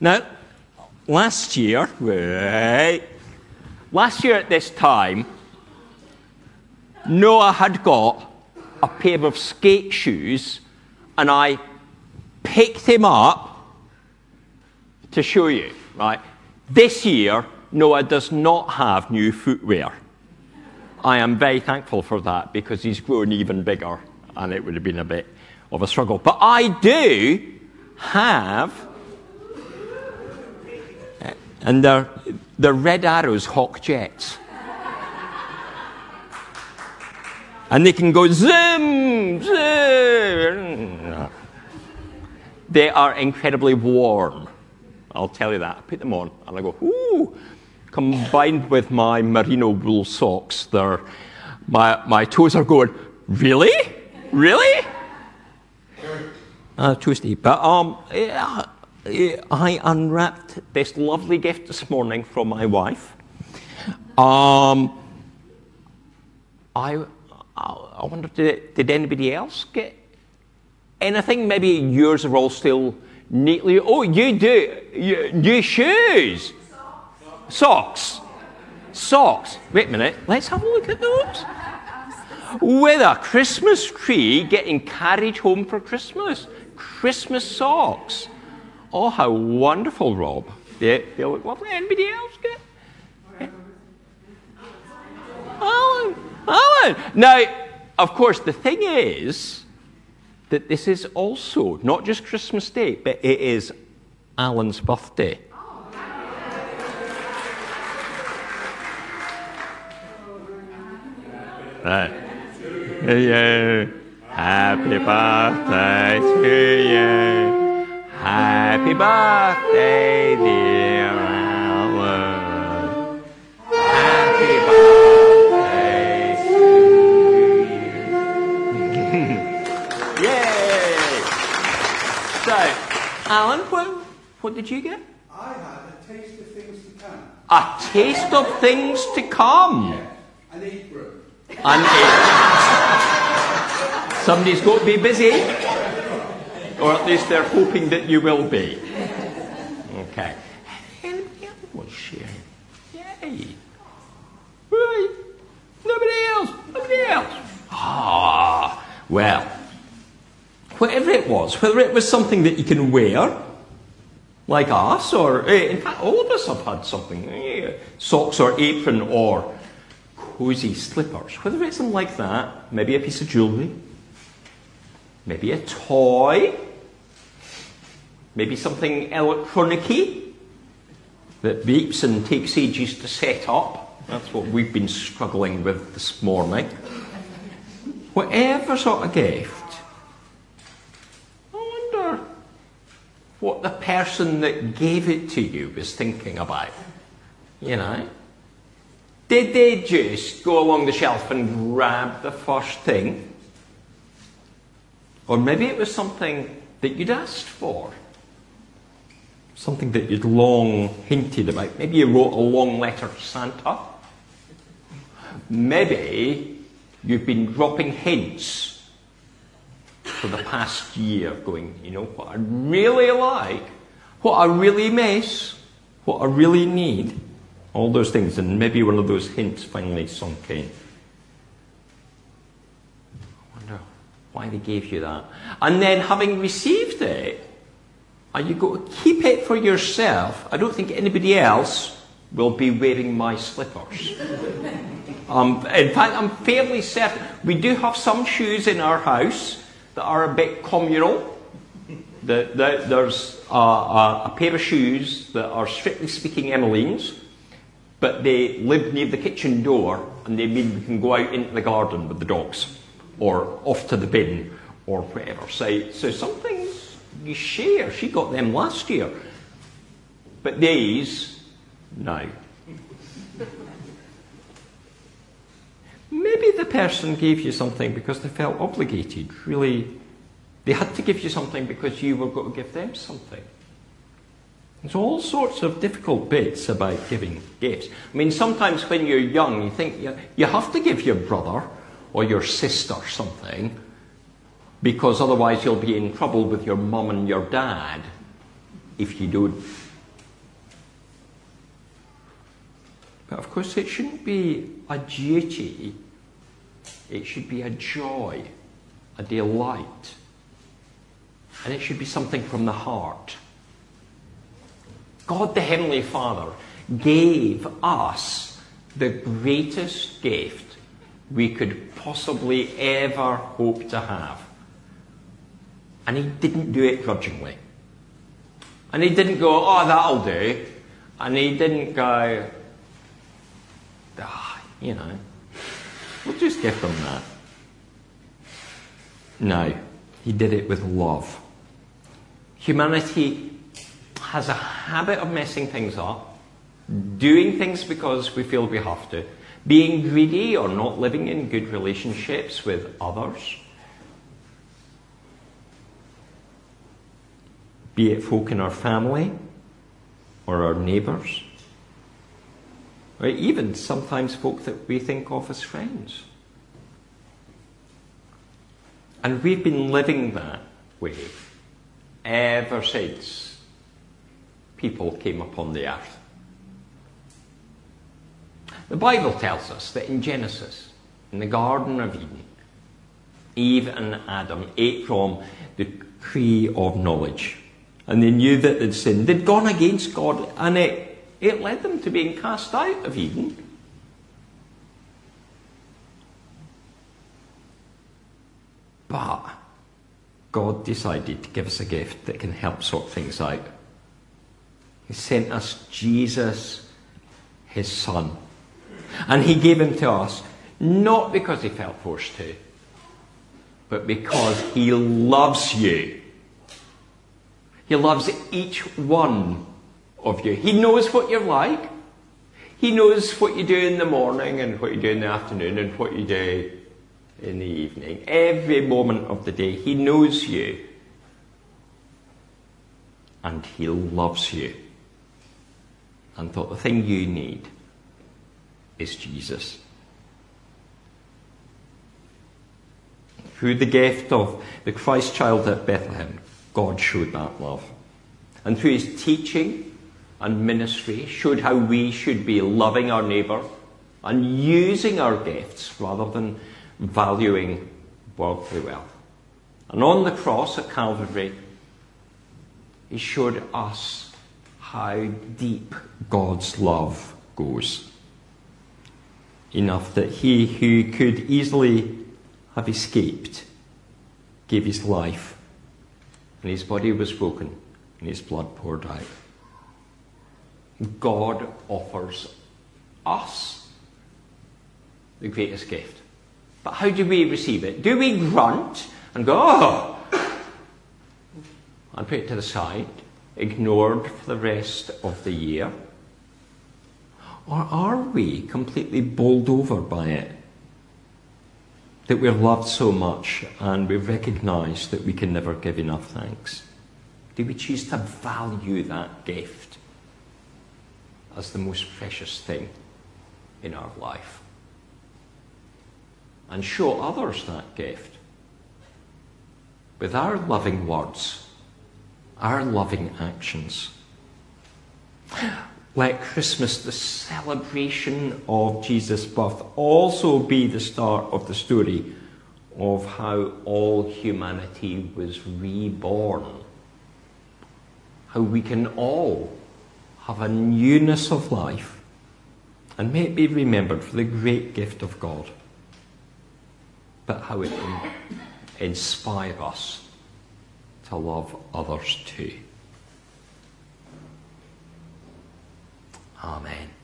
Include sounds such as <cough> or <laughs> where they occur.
Now, last year, wait, last year at this time, Noah had got a pair of skate shoes and I picked him up to show you, right? This year, Noah does not have new footwear. I am very thankful for that because he's grown even bigger and it would have been a bit of a struggle. But I do have, and they're, Red Arrows Hawk Jets. And they can go zoom, zoom. They are incredibly warm. I'll tell you that. I put them on and I go, ooh. Combined with my merino wool socks, they're, my, my toes are going, really? Really? Uh, Tuesday. But um, yeah, I unwrapped this lovely gift this morning from my wife. Um, I, I wonder, did, did anybody else get anything? Maybe yours are all still neatly. Oh, you do. You, new shoes. Socks. Socks. Wait a minute. Let's have a look at those. With a Christmas tree getting carried home for Christmas. Christmas socks. Oh, how wonderful, Rob. They, they look lovely. Anybody else get? Alan. Alan. Now, of course, the thing is, that this is also not just Christmas Day, but it is Alan's birthday. Right. Yeah. Happy birthday to you. Happy birthday, dear Alan. Happy birthday to you. Yay! So, Alan, what, what did you get? I had a taste of things to come. A taste of things to come. An apron. And it, <laughs> somebody's got to be busy, or at least they're hoping that you will be. Okay. Anybody else was sharing? Yay! Right. Nobody else. Nobody else. Ah. Well. Whatever it was, whether it was something that you can wear, like us, or eh, in fact, all of us have had something, eh, socks or apron or cozy slippers, whether it's something like that, maybe a piece of jewellery, maybe a toy, maybe something electronicy that beeps and takes ages to set up. That's what we've been struggling with this morning. Whatever sort of gift, I wonder what the person that gave it to you was thinking about. You know? Did they just go along the shelf and grab the first thing? Or maybe it was something that you'd asked for. Something that you'd long hinted about. Maybe you wrote a long letter to Santa. Maybe you've been dropping hints for the past year, going, you know, what I really like, what I really miss, what I really need. All those things, and maybe one of those hints finally sunk in. I wonder why they gave you that. And then, having received it, are you going to keep it for yourself? I don't think anybody else will be wearing my slippers. <laughs> um, in fact, I'm fairly certain we do have some shoes in our house that are a bit communal. The, the, there's a, a, a pair of shoes that are strictly speaking Emmeline's but they live near the kitchen door and they mean we can go out into the garden with the dogs or off to the bin or whatever. So, so some things you share. She got them last year. But these, no. Maybe the person gave you something because they felt obligated. Really, they had to give you something because you were going to give them something. There's all sorts of difficult bits about giving gifts. I mean, sometimes when you're young, you think you, you have to give your brother or your sister something because otherwise you'll be in trouble with your mum and your dad if you don't. But of course, it shouldn't be a duty, it should be a joy, a delight, and it should be something from the heart. God the Heavenly Father gave us the greatest gift we could possibly ever hope to have and He didn't do it grudgingly. And He didn't go, oh, that'll do. And He didn't go, ah, you know, we'll just give them that. No, He did it with love. Humanity has a habit of messing things up, doing things because we feel we have to, being greedy or not living in good relationships with others. Be it folk in our family or our neighbours, or even sometimes folk that we think of as friends. And we've been living that way ever since people came upon the earth. The Bible tells us that in Genesis, in the Garden of Eden, Eve and Adam ate from the tree of knowledge. And they knew that they'd sinned. They'd gone against God, and it, it led them to being cast out of Eden. But God decided to give us a gift that can help sort things out. He sent us Jesus, his Son. And he gave him to us not because he felt forced to, but because he loves you. He loves each one of you. He knows what you're like. He knows what you do in the morning and what you do in the afternoon and what you do in the evening, every moment of the day. He knows you. And He loves you. And thought the thing you need is Jesus. Through the gift of the Christ child at Bethlehem, God showed that love. And through his teaching and ministry, showed how we should be loving our neighbour and using our gifts rather than valuing worldly wealth. And on the cross at Calvary, he showed us how deep God's love goes. Enough that he who could easily have escaped gave his life, and his body was broken, and his blood poured out. God offers us the greatest gift but how do we receive it? Do we grunt and go, oh, and put it to the side, ignored for the rest of the year? Or are we completely bowled over by it? That we're loved so much and we recognise that we can never give enough thanks? Do we choose to value that gift as the most precious thing in our life? and show others that gift with our loving words, our loving actions. Let Christmas, the celebration of Jesus' birth, also be the start of the story of how all humanity was reborn. How we can all have a newness of life and may it be remembered for the great gift of God but how it can inspire us to love others too. Amen.